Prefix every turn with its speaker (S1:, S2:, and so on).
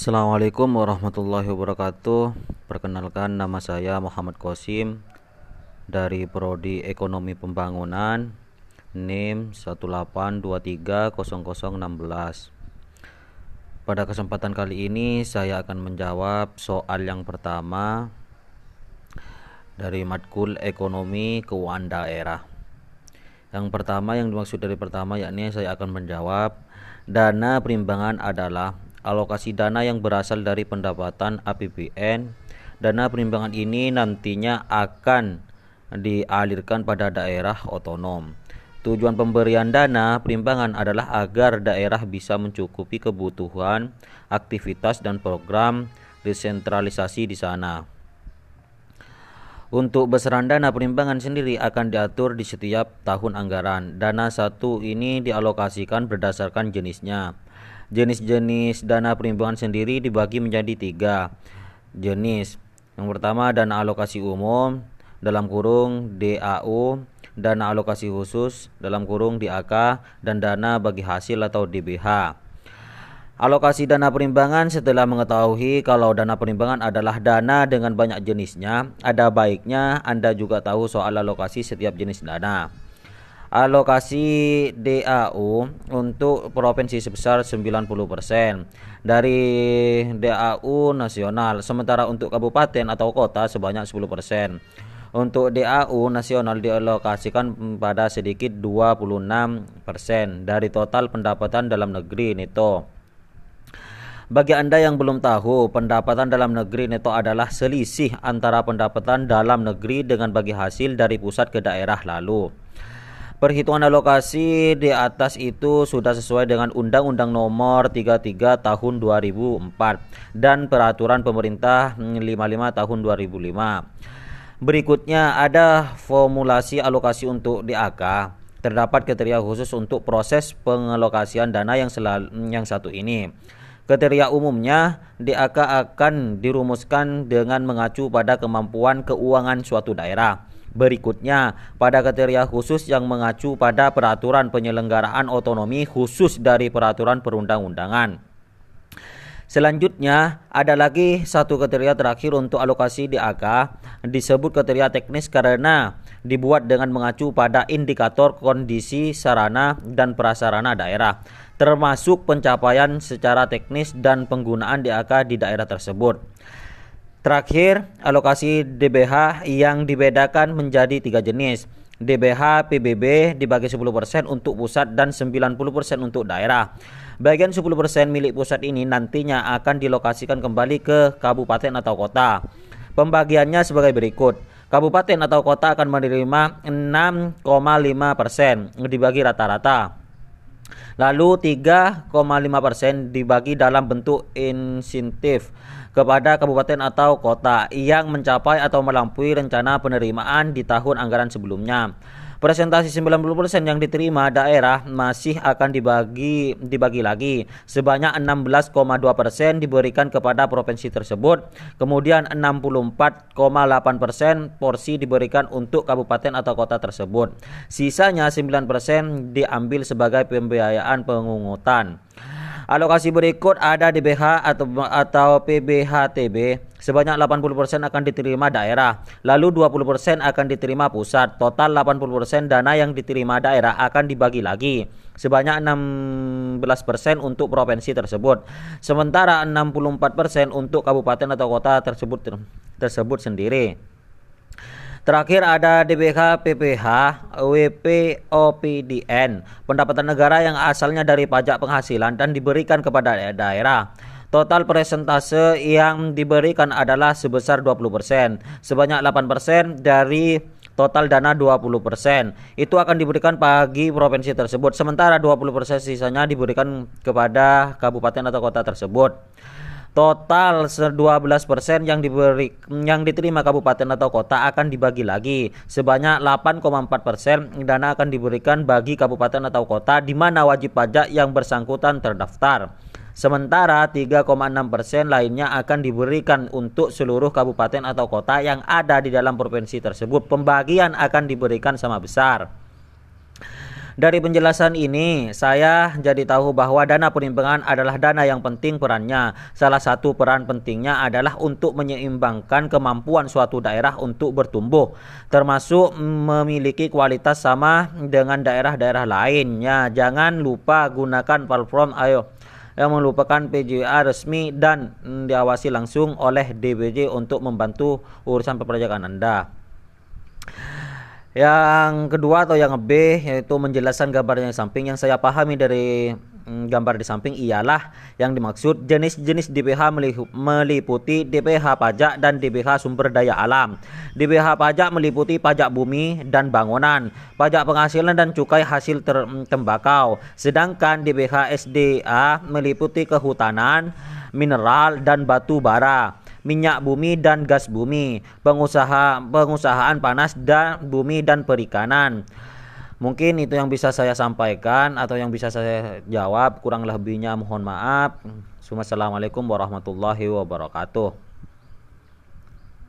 S1: Assalamualaikum warahmatullahi wabarakatuh. Perkenalkan nama saya Muhammad Kosim dari Prodi Ekonomi Pembangunan NIM 182300016. Pada kesempatan kali ini saya akan menjawab soal yang pertama dari matkul Ekonomi Keuangan Daerah. Yang pertama yang dimaksud dari pertama yakni saya akan menjawab dana perimbangan adalah alokasi dana yang berasal dari pendapatan APBN. Dana perimbangan ini nantinya akan dialirkan pada daerah otonom. Tujuan pemberian dana perimbangan adalah agar daerah bisa mencukupi kebutuhan, aktivitas dan program desentralisasi di sana. Untuk besaran dana perimbangan sendiri akan diatur di setiap tahun anggaran. Dana satu ini dialokasikan berdasarkan jenisnya. Jenis-jenis dana perimbangan sendiri dibagi menjadi tiga jenis. Yang pertama dana alokasi umum dalam kurung DAU, dana alokasi khusus dalam kurung DAK, dan dana bagi hasil atau DBH. Alokasi dana perimbangan setelah mengetahui kalau dana perimbangan adalah dana dengan banyak jenisnya, ada baiknya Anda juga tahu soal alokasi setiap jenis dana alokasi DAU untuk provinsi sebesar 90% dari DAU nasional sementara untuk kabupaten atau kota sebanyak 10%. Untuk DAU nasional dialokasikan pada sedikit 26% dari total pendapatan dalam negeri neto. Bagi Anda yang belum tahu, pendapatan dalam negeri neto adalah selisih antara pendapatan dalam negeri dengan bagi hasil dari pusat ke daerah lalu. Perhitungan alokasi di atas itu sudah sesuai dengan Undang-Undang Nomor 33 Tahun 2004 dan Peraturan Pemerintah 55 Tahun 2005. Berikutnya ada formulasi alokasi untuk DAK. Terdapat kriteria khusus untuk proses pengalokasian dana yang selalu, yang satu ini. Kriteria umumnya DAK akan dirumuskan dengan mengacu pada kemampuan keuangan suatu daerah Berikutnya, pada kriteria khusus yang mengacu pada peraturan penyelenggaraan otonomi khusus dari peraturan perundang-undangan. Selanjutnya, ada lagi satu kriteria terakhir untuk alokasi DAK disebut kriteria teknis karena dibuat dengan mengacu pada indikator kondisi sarana dan prasarana daerah, termasuk pencapaian secara teknis dan penggunaan DAK di daerah tersebut. Terakhir, alokasi DBH yang dibedakan menjadi tiga jenis. DBH PBB dibagi 10% untuk pusat dan 90% untuk daerah. Bagian 10% milik pusat ini nantinya akan dilokasikan kembali ke kabupaten atau kota. Pembagiannya sebagai berikut. Kabupaten atau kota akan menerima 6,5% dibagi rata-rata. Lalu 3,5% dibagi dalam bentuk insentif kepada kabupaten atau kota yang mencapai atau melampaui rencana penerimaan di tahun anggaran sebelumnya. Presentasi 90% yang diterima daerah masih akan dibagi dibagi lagi. Sebanyak 16,2% diberikan kepada provinsi tersebut. Kemudian 64,8% porsi diberikan untuk kabupaten atau kota tersebut. Sisanya 9% diambil sebagai pembiayaan pengungutan. Alokasi berikut ada DBH atau atau PBHTB sebanyak 80% akan diterima daerah, lalu 20% akan diterima pusat. Total 80% dana yang diterima daerah akan dibagi lagi sebanyak 16% untuk provinsi tersebut. Sementara 64% untuk kabupaten atau kota tersebut tersebut sendiri. Terakhir ada DBH PPH WPOPDN pendapatan negara yang asalnya dari pajak penghasilan dan diberikan kepada daerah. Total presentase yang diberikan adalah sebesar 20%. Sebanyak 8% dari total dana 20%. Itu akan diberikan bagi provinsi tersebut. Sementara 20% sisanya diberikan kepada kabupaten atau kota tersebut. Total 12% yang diberi yang diterima kabupaten atau kota akan dibagi lagi. Sebanyak 8,4% dana akan diberikan bagi kabupaten atau kota di mana wajib pajak yang bersangkutan terdaftar. Sementara 3,6% lainnya akan diberikan untuk seluruh kabupaten atau kota yang ada di dalam provinsi tersebut. Pembagian akan diberikan sama besar. Dari penjelasan ini, saya jadi tahu bahwa dana perimbangan adalah dana yang penting perannya. Salah satu peran pentingnya adalah untuk menyeimbangkan kemampuan suatu daerah untuk bertumbuh, termasuk memiliki kualitas sama dengan daerah-daerah lainnya. Jangan lupa gunakan platform ayo yang melupakan PJA resmi dan diawasi langsung oleh DBJ untuk membantu urusan perpajakan Anda. Yang kedua atau yang B yaitu menjelaskan gambarnya yang samping yang saya pahami dari mm, gambar di samping ialah yang dimaksud jenis-jenis DPH meliputi DPH pajak dan DPH sumber daya alam. DPH pajak meliputi pajak bumi dan bangunan, pajak penghasilan dan cukai hasil mm, tembakau. Sedangkan DPH SDA meliputi kehutanan, mineral dan batu bara minyak bumi dan gas bumi, pengusaha pengusahaan panas dan bumi dan perikanan. Mungkin itu yang bisa saya sampaikan atau yang bisa saya jawab. Kurang lebihnya mohon maaf. Assalamualaikum warahmatullahi wabarakatuh.